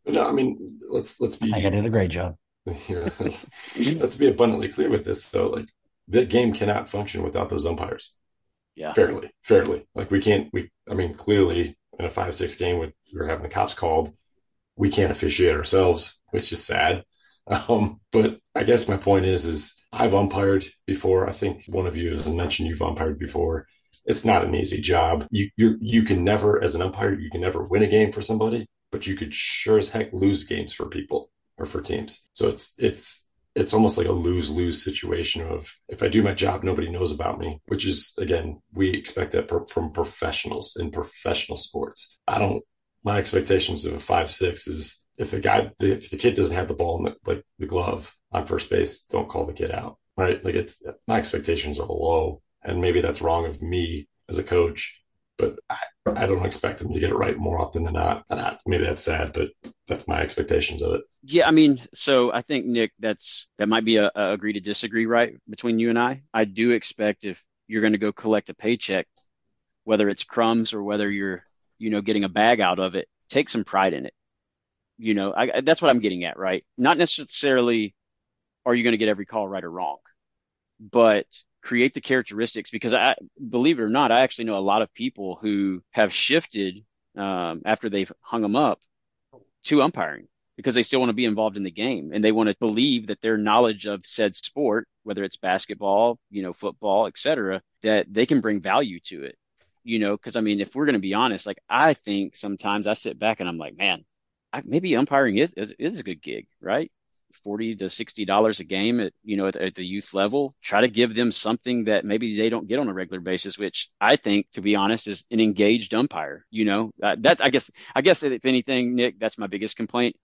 no, I mean, let's let's be. I did a great job. You know, let's be abundantly clear with this, though. Like the game cannot function without those umpires. Yeah. Fairly, fairly. Like we can't. We, I mean, clearly in a five six game, with we are having the cops called, we can't officiate ourselves, which is sad. Um, but I guess my point is, is I've umpired before. I think one of you has mentioned you've umpired before. It's not an easy job. You you you can never, as an umpire, you can never win a game for somebody, but you could sure as heck lose games for people or for teams. So it's it's it's almost like a lose lose situation of if I do my job, nobody knows about me, which is again we expect that per, from professionals in professional sports. I don't. My expectations of a five six is if the guy if the kid doesn't have the ball in the, like the glove on first base, don't call the kid out. Right? Like it's my expectations are low, and maybe that's wrong of me as a coach but I, I don't expect them to get it right more often than not. And I, maybe that's sad, but that's my expectations of it. Yeah, I mean, so I think Nick, that's that might be a, a agree to disagree, right, between you and I. I do expect if you're going to go collect a paycheck, whether it's crumbs or whether you're, you know, getting a bag out of it, take some pride in it. You know, I, that's what I'm getting at, right? Not necessarily are you going to get every call right or wrong, but create the characteristics because I believe it or not, I actually know a lot of people who have shifted um, after they've hung them up to umpiring because they still want to be involved in the game and they want to believe that their knowledge of said sport, whether it's basketball, you know, football, etc., that they can bring value to it. You know, because I mean, if we're going to be honest, like I think sometimes I sit back and I'm like, man, I, maybe umpiring is, is is a good gig, right? 40 to 60 dollars a game at you know at, at, the youth level. Try to give them something that maybe they don't get on a regular basis which i think to be honest is an engaged umpire you know? Uh, that's i guess i guess if anything nick that's my biggest complaint.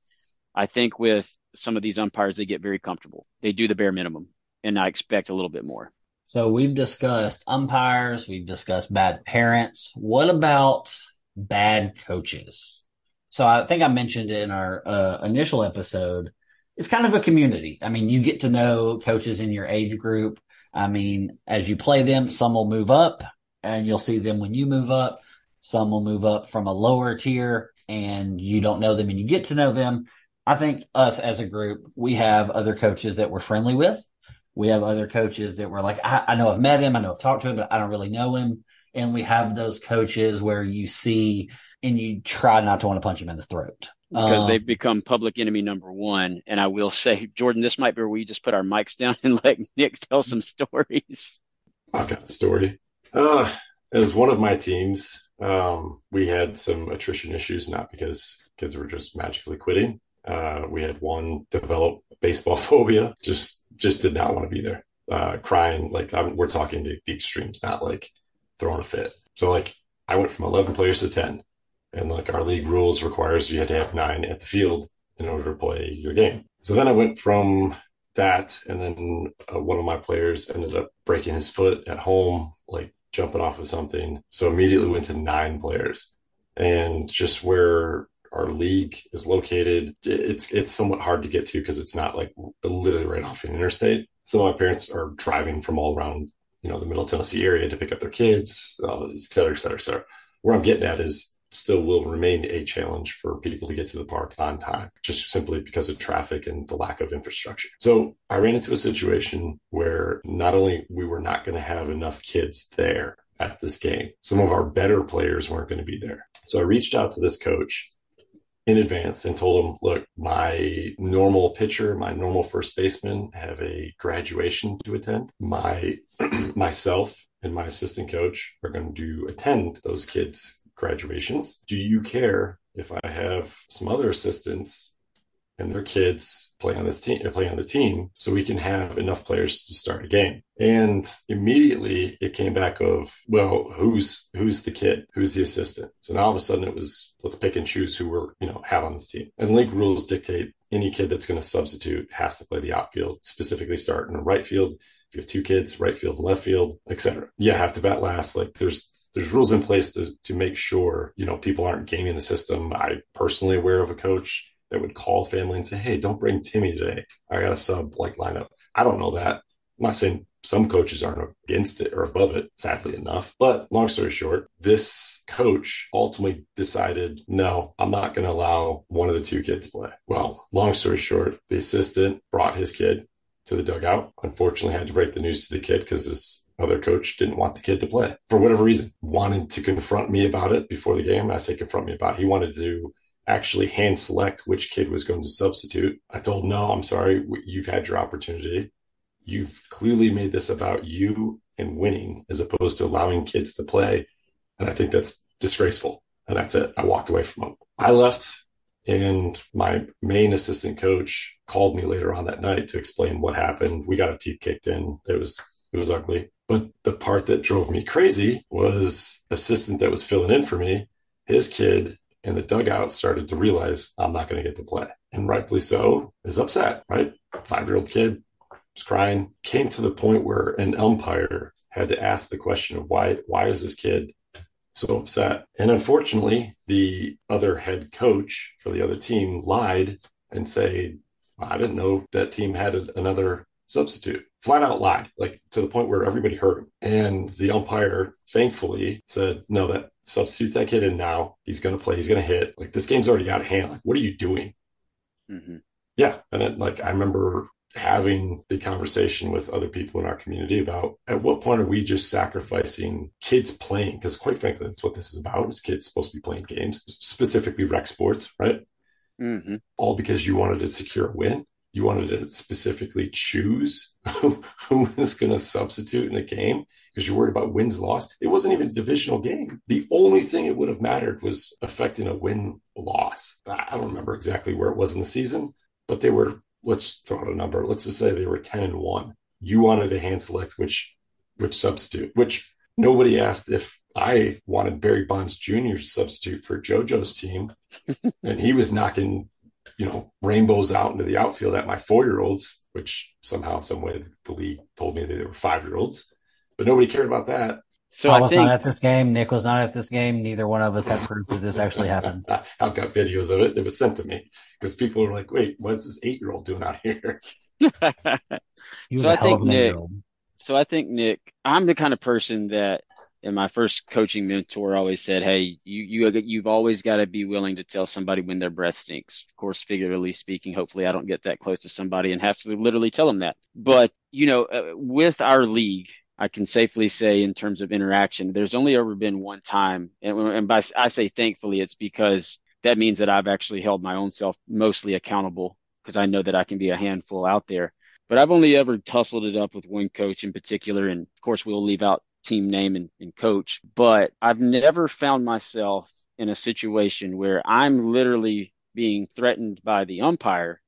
I think with some of these umpires they get very comfortable. They do the bare minimum and i expect a little bit more so we've discussed umpires we've discussed bad parents what about bad coaches so i think i mentioned in our uh, initial episode it's kind of a community. I mean, you get to know coaches in your age group. I mean, as you play them, some will move up and you'll see them when you move up. Some will move up from a lower tier and you don't know them and you get to know them. I think us as a group, we have other coaches that we're friendly with. We have other coaches that we're like, I, I know I've met him. I know I've talked to him, but I don't really know him. And we have those coaches where you see and you try not to want to punch him in the throat because um, they've become public enemy number one. And I will say, Jordan, this might be where we just put our mics down and let Nick tell some stories. I've got a story. Uh, as one of my teams, um, we had some attrition issues, not because kids were just magically quitting. Uh, we had one develop baseball phobia, just just did not want to be there, uh, crying like I'm, we're talking the, the extremes, not like throwing a fit. So like I went from 11 players to 10 and like our league rules requires you had to have nine at the field in order to play your game. So then I went from that, and then uh, one of my players ended up breaking his foot at home, like jumping off of something. So immediately went to nine players, and just where our league is located, it's it's somewhat hard to get to because it's not like literally right off an interstate. So my parents are driving from all around, you know, the Middle Tennessee area to pick up their kids, uh, et cetera, et cetera, et cetera. Where I'm getting at is still will remain a challenge for people to get to the park on time, just simply because of traffic and the lack of infrastructure. So I ran into a situation where not only we were not going to have enough kids there at this game, some of our better players weren't going to be there. So I reached out to this coach in advance and told him, look, my normal pitcher, my normal first baseman have a graduation to attend. My myself and my assistant coach are going to attend those kids' graduations. Do you care if I have some other assistants and their kids play on this team, uh, play on the team, so we can have enough players to start a game? And immediately it came back of, well, who's who's the kid? Who's the assistant? So now all of a sudden it was let's pick and choose who we're you know have on this team. And league rules dictate any kid that's going to substitute has to play the outfield, specifically start in the right field. If you have two kids, right field left field, etc. Yeah, have to bat last. Like there's there's rules in place to to make sure you know people aren't gaming the system. I personally aware of a coach that would call family and say, "Hey, don't bring Timmy today. I got a sub like lineup." I don't know that. I'm not saying some coaches aren't against it or above it, sadly enough. But long story short, this coach ultimately decided, no, I'm not going to allow one of the two kids play. Well, long story short, the assistant brought his kid to the dugout. Unfortunately, had to break the news to the kid because this other coach didn't want the kid to play for whatever reason. Wanted to confront me about it before the game. I say confront me about it. He wanted to actually hand select which kid was going to substitute. I told no, I'm sorry, you've had your opportunity. You've clearly made this about you and winning as opposed to allowing kids to play. And I think that's disgraceful. And that's it. I walked away from him. I left and my main assistant coach called me later on that night to explain what happened. We got a teeth kicked in. It was it was ugly. But the part that drove me crazy was assistant that was filling in for me. His kid in the dugout started to realize I'm not going to get to play. And rightfully so, is upset, right? Five year old kid was crying, came to the point where an umpire had to ask the question of why, why is this kid so upset. And unfortunately, the other head coach for the other team lied and said, I didn't know that team had another substitute. Flat out lied, like to the point where everybody heard him. And the umpire thankfully said, No, that substitute that kid in now. He's going to play. He's going to hit. Like this game's already out of hand. Like, what are you doing? Mm-hmm. Yeah. And then, like, I remember having the conversation with other people in our community about at what point are we just sacrificing kids playing? Because quite frankly, that's what this is about. Is kids supposed to be playing games, specifically rec sports, right? Mm-hmm. All because you wanted to secure a win. You wanted to specifically choose who, was going to substitute in a game because you're worried about wins loss. It wasn't even a divisional game. The only thing it would have mattered was affecting a win loss. I don't remember exactly where it was in the season, but they were let's throw out a number. Let's just say they were 10 and 1. You wanted to hand select which which substitute, which nobody asked if I wanted Barry Bonds Jr. to substitute for JoJo's team. and he was knocking, you know, rainbows out into the outfield at my four year olds, which somehow, some way the league told me that they were five year olds. But nobody cared about that. So I, I was think, not at this game. Nick was not at this game. Neither one of us had proof that this actually happened. I've got videos of it. It was sent to me because people were like, "Wait, what's this eight-year-old doing out here?" so I think Nick. So I think Nick, I'm the kind of person that, in my first coaching mentor, always said, "Hey, you you you've always got to be willing to tell somebody when their breath stinks." Of course, figuratively speaking, hopefully I don't get that close to somebody and have to literally tell them that. But you know, uh, with our league I can safely say in terms of interaction, there's only ever been one time. And, and by, I say thankfully, it's because that means that I've actually held my own self mostly accountable because I know that I can be a handful out there. But I've only ever tussled it up with one coach in particular. And of course, we'll leave out team name and, and coach. But I've never found myself in a situation where I'm literally being threatened by the umpire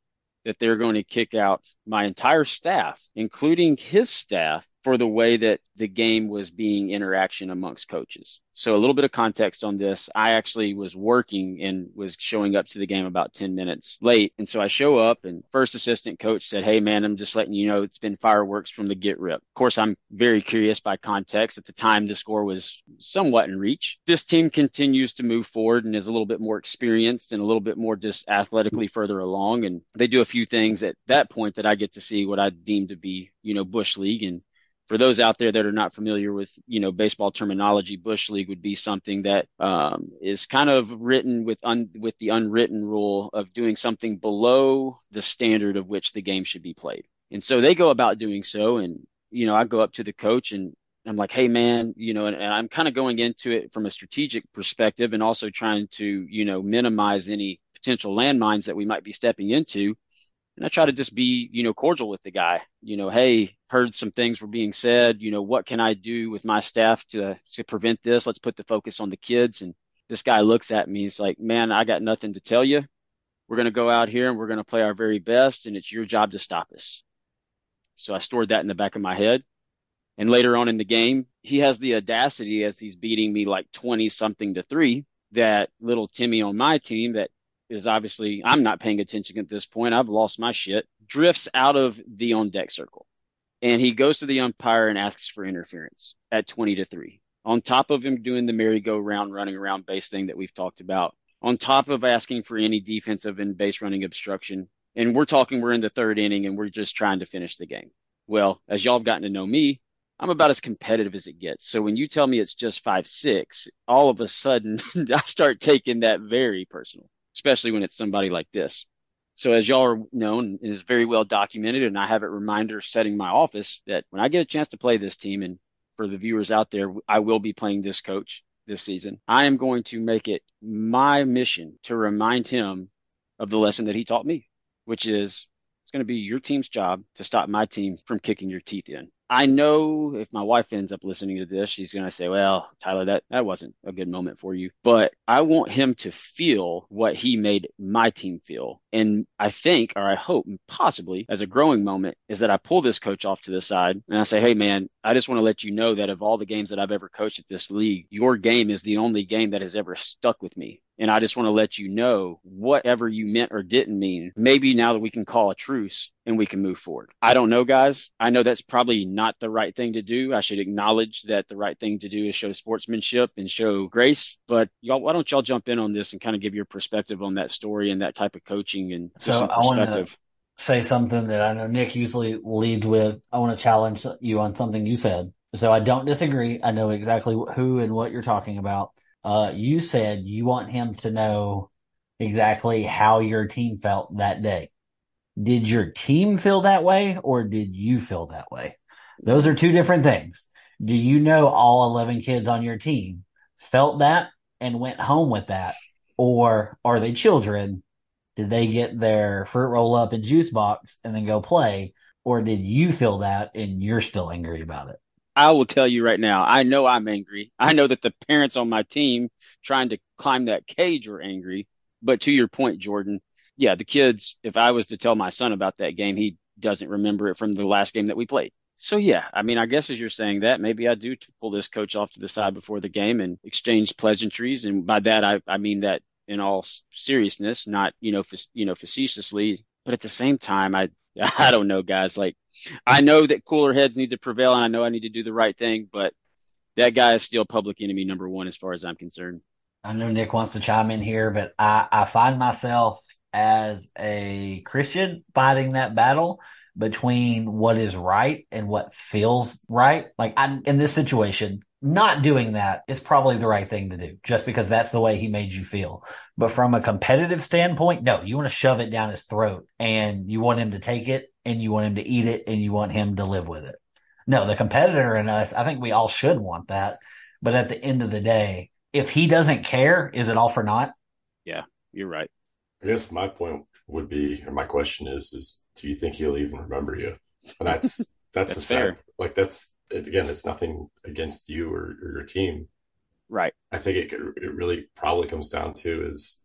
that they're going to kick out my entire staff, including his staff, for the way that the game was being interaction amongst coaches. So a little bit of context on this. I actually was working and was showing up to the game about 10 minutes late. And so I show up and first assistant coach said, Hey man, I'm just letting you know it's been fireworks from the get rip. Of course, I'm very curious by context. At the time, the score was somewhat in reach. This team continues to move forward and is a little bit more experienced and a little bit more just athletically further along. And they do a few things at that point that I get to see what I deem to be, you know, Bush League and for those out there that are not familiar with, you know, baseball terminology, Bush League would be something that um, is kind of written with un, with the unwritten rule of doing something below the standard of which the game should be played. And so they go about doing so. And, you know, I go up to the coach and I'm like, hey, man, you know, and, and I'm kind of going into it from a strategic perspective and also trying to, you know, minimize any potential landmines that we might be stepping into and I try to just be, you know, cordial with the guy. You know, hey, heard some things were being said. You know, what can I do with my staff to to prevent this? Let's put the focus on the kids. And this guy looks at me. He's like, man, I got nothing to tell you. We're to go out here and we're to play our very best, and it's your job to stop us. So I stored that in the back of my head. And later on in the game, he has the audacity as he's beating me like 20 something to three that little Timmy on my team that is obviously I'm not paying attention at this point. I've lost my shit. Drifts out of the on deck circle. And he goes to the umpire and asks for interference at 20 to 3. On top of him doing the merry-go-round running around base thing that we've talked about. On top of asking for any defensive and base running obstruction. And we're talking we're in the third inning and we're just trying to finish the game. Well, as y'all have gotten to know me, I'm about as competitive as it gets. So when you tell me it's just five, six, all of a sudden I start taking that very personal, especially when it's somebody like this. So as y'all are known, it is very well documented and I have a reminder setting my office that when I get a chance to play this team and for the viewers out there, I will be playing this coach this season. I am going to make it my mission to remind him of the lesson that he taught me, which is it's going to be your team's job to stop my team from kicking your teeth in. I know if my wife ends up listening to this, she's going to say, well, Tyler, that, that wasn't a good moment for you, but I want him to feel what he made my team feel. And I think, or I hope possibly as a growing moment is that I pull this coach off to the side and I say, Hey man, I just want to let you know that of all the games that I've ever coached at this league, your game is the only game that has ever stuck with me. And I just want to let you know whatever you meant or didn't mean. Maybe now that we can call a truce and we can move forward. I don't know, guys. I know that's probably not the right thing to do. I should acknowledge that the right thing to do is show sportsmanship and show grace. But y'all, why don't y'all jump in on this and kind of give your perspective on that story and that type of coaching and so I want to say something that I know Nick usually leads with. I want to challenge you on something you said. So I don't disagree. I know exactly who and what you're talking about. Uh, you said you want him to know exactly how your team felt that day. Did your team feel that way or did you feel that way? Those are two different things. Do you know all 11 kids on your team felt that and went home with that? Or are they children? Did they get their fruit roll up and juice box and then go play? Or did you feel that and you're still angry about it? I will tell you right now, I know I'm angry. I know that the parents on my team trying to climb that cage were angry. But to your point, Jordan, yeah, the kids, if I was to tell my son about that game, he doesn't remember it from the last game that we played. So yeah, I mean, I guess as you're saying that, maybe I do pull this coach off to the side before the game and exchange pleasantries. And by that, I, I mean that in all seriousness, not, you know, you know, facetiously, but at the same time, I, I don't know, guys. Like, I know that cooler heads need to prevail, and I know I need to do the right thing, but that guy is still public enemy number one as far as I'm concerned. I know Nick wants to chime in here, but I, I find myself as a Christian fighting that battle between what is right and what feels right. Like I'm in this situation, not doing that is probably the right thing to do just because that's the way he made you feel. But from a competitive standpoint, no, you want to shove it down his throat and you want him to take it and you want him to eat it and you want him to live with it. No, the competitor in us, I think we all should want that. But at the end of the day, if he doesn't care, is it all for naught? Yeah, you're right. I guess my point would be, or my question is, is do you think he'll even remember you? And that's that's, that's a fair. Sad, like that's again, it's nothing against you or, or, your team. Right. I think it it really probably comes down to is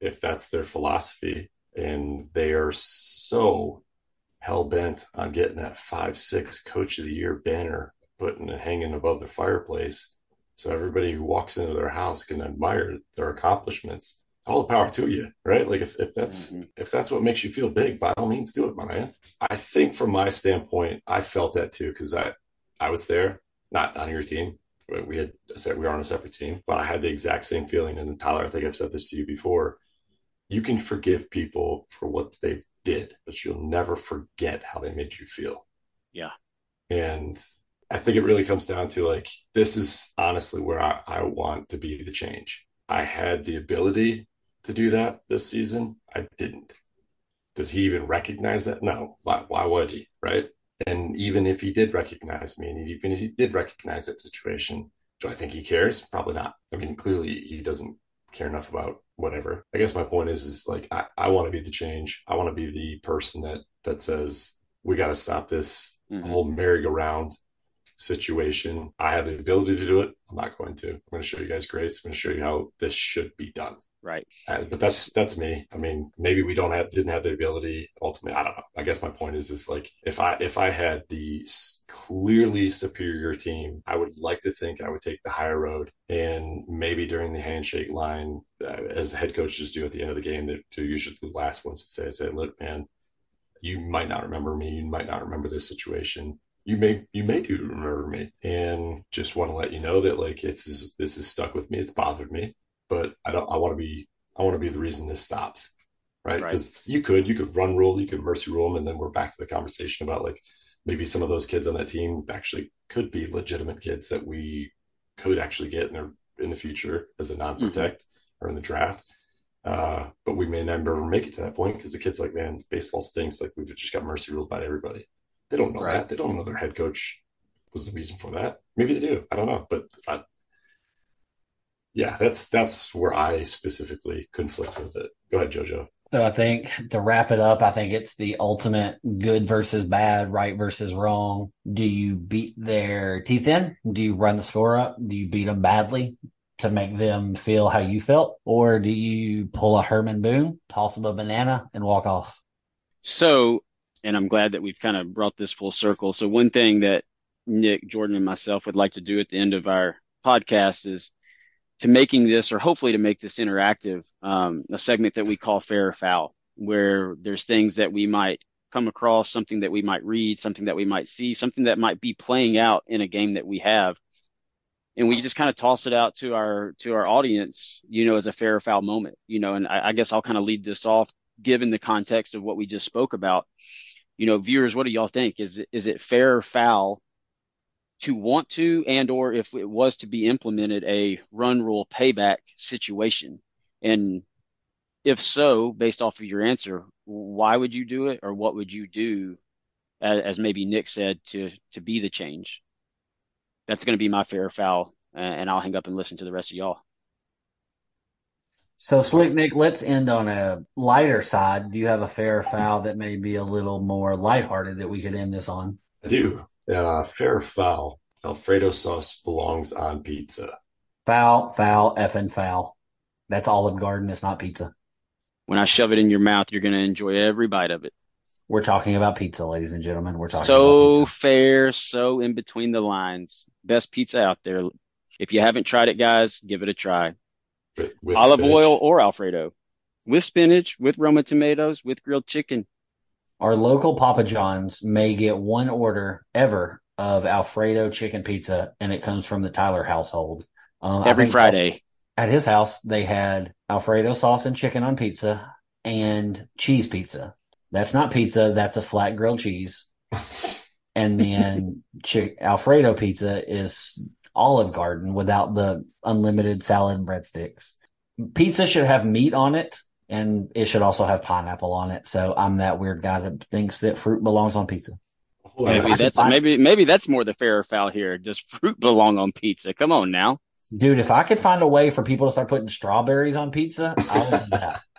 if that's their philosophy and they are so hell bent on getting that five six coach of the year banner putting it hanging above the fireplace so everybody who walks into their house can admire their accomplishments all the power to you right like if, if that's mm-hmm. if that's what makes you feel big by all means do it my man i think from my standpoint i felt that too because i i was there not on your team we had said we were on a separate team but i had the exact same feeling and tyler i think i've said this to you before you can forgive people for what they did but you'll never forget how they made you feel yeah and I think it really comes down to like, this is honestly where I, I want to be the change. I had the ability to do that this season. I didn't. Does he even recognize that? No. Why, why would he? Right. And even if he did recognize me, and even if he did recognize that situation, do I think he cares? Probably not. I mean, clearly he doesn't care enough about whatever. I guess my point is, is like I, I want to be the change. I want to be the person that that says we got to stop this mm-hmm. whole merry-go-round situation. I have the ability to do it. I'm not going to. I'm going to show you guys grace. I'm going to show you how this should be done. Right. Uh, but that's that's me. I mean, maybe we don't have didn't have the ability. Ultimately, I don't know. I guess my point is is like if I if I had the clearly superior team, I would like to think I would take the higher road and maybe during the handshake line, uh, as the head coaches do at the end of the game, they're, usually the last ones to say, "say, look, man, you might not remember me. You might not remember this situation you may you may do remember me and just want to let you know that like it's this is stuck with me it's bothered me but i don't i want to be i want to be the reason this stops right because right. you could you could run rule you could mercy rule them and then we're back to the conversation about like maybe some of those kids on that team actually could be legitimate kids that we could actually get in, in the future as a non-protect mm-hmm. or in the draft. Uh, but we may never make it to that point because the kids like, man, baseball stinks. Like we've just got mercy ruled by everybody. They don't know right. that. They don't know their head coach was the reason for that. Maybe they do. I don't know. But I, yeah, that's that's where I specifically conflict with it. Go ahead, Jojo. So I think to wrap it up, I think it's the ultimate good versus bad, right versus wrong. Do you beat their teeth in? Do you run the score up? Do you beat them badly to make them feel how you felt? Or do you pull a Herman Boone, toss them a banana and walk off? So, and I'm glad that we've kind of brought this full circle. So one thing that Nick, Jordan, and myself would like to do at the end of our podcast is to making this, or hopefully to make this interactive, um, a segment that we call fair or foul, where there's things that we might come across, something that we might read, something that we might see, something that might be playing out in a game that we have. And we just kind of toss it out to our, to our audience, you know, as a fair or foul moment, you know, and I, I guess I'll kind of lead this off given the context of what we just spoke about. You know, viewers, what do y'all think? Is is it fair or foul to want to and or if it was to be implemented a run rule payback situation. And if so based off of your answer why would you do it or what would you do as, as maybe nick said to to be the change? That's going to be my fair foul and i'll hang up and listen to the rest of y'all. So slick nick let's end on a lighter side. Do you have a fair foul that may be a little more lighthearted that we could end this on? I do uh, fair foul. Alfredo sauce belongs on pizza. Foul, foul, effing foul. That's Olive Garden. It's not pizza. When I shove it in your mouth, you're going to enjoy every bite of it. We're talking about pizza, ladies and gentlemen. We're talking so fair, so in between the lines. Best pizza out there. If you haven't tried it, guys, give it a try. With, with Olive spinach. oil or Alfredo, with spinach, with Roma tomatoes, with grilled chicken. Our local Papa John's may get one order ever of Alfredo chicken pizza, and it comes from the Tyler household. Um, Every Friday. At his house, they had Alfredo sauce and chicken on pizza and cheese pizza. That's not pizza. That's a flat grilled cheese. and then chi- Alfredo pizza is Olive Garden without the unlimited salad and breadsticks. Pizza should have meat on it and it should also have pineapple on it. So I'm that weird guy that thinks that fruit belongs on pizza. Maybe that's maybe maybe that's more the fair foul here. Does fruit belong on pizza? Come on now, dude. If I could find a way for people to start putting strawberries on pizza, I would do that.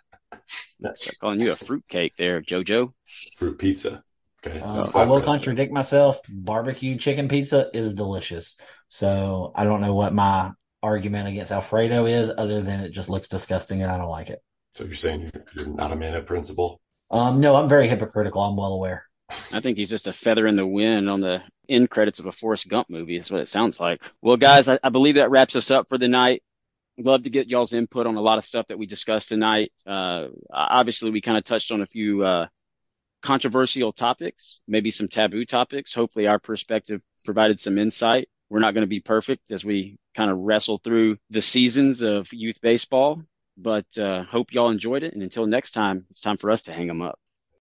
Start calling you a fruit cake there, JoJo. Fruit pizza. Okay. Um, I will contradict myself. Barbecue chicken pizza is delicious. So I don't know what my argument against Alfredo is, other than it just looks disgusting and I don't like it. So you're saying you're not a man of principle? Um, no, I'm very hypocritical. I'm well aware. I think he's just a feather in the wind on the end credits of a Forrest Gump movie. Is what it sounds like. Well, guys, I, I believe that wraps us up for the night. Love to get y'all's input on a lot of stuff that we discussed tonight. Uh, obviously, we kind of touched on a few uh, controversial topics, maybe some taboo topics. Hopefully, our perspective provided some insight. We're not going to be perfect as we kind of wrestle through the seasons of youth baseball, but uh, hope y'all enjoyed it. And until next time, it's time for us to hang them up.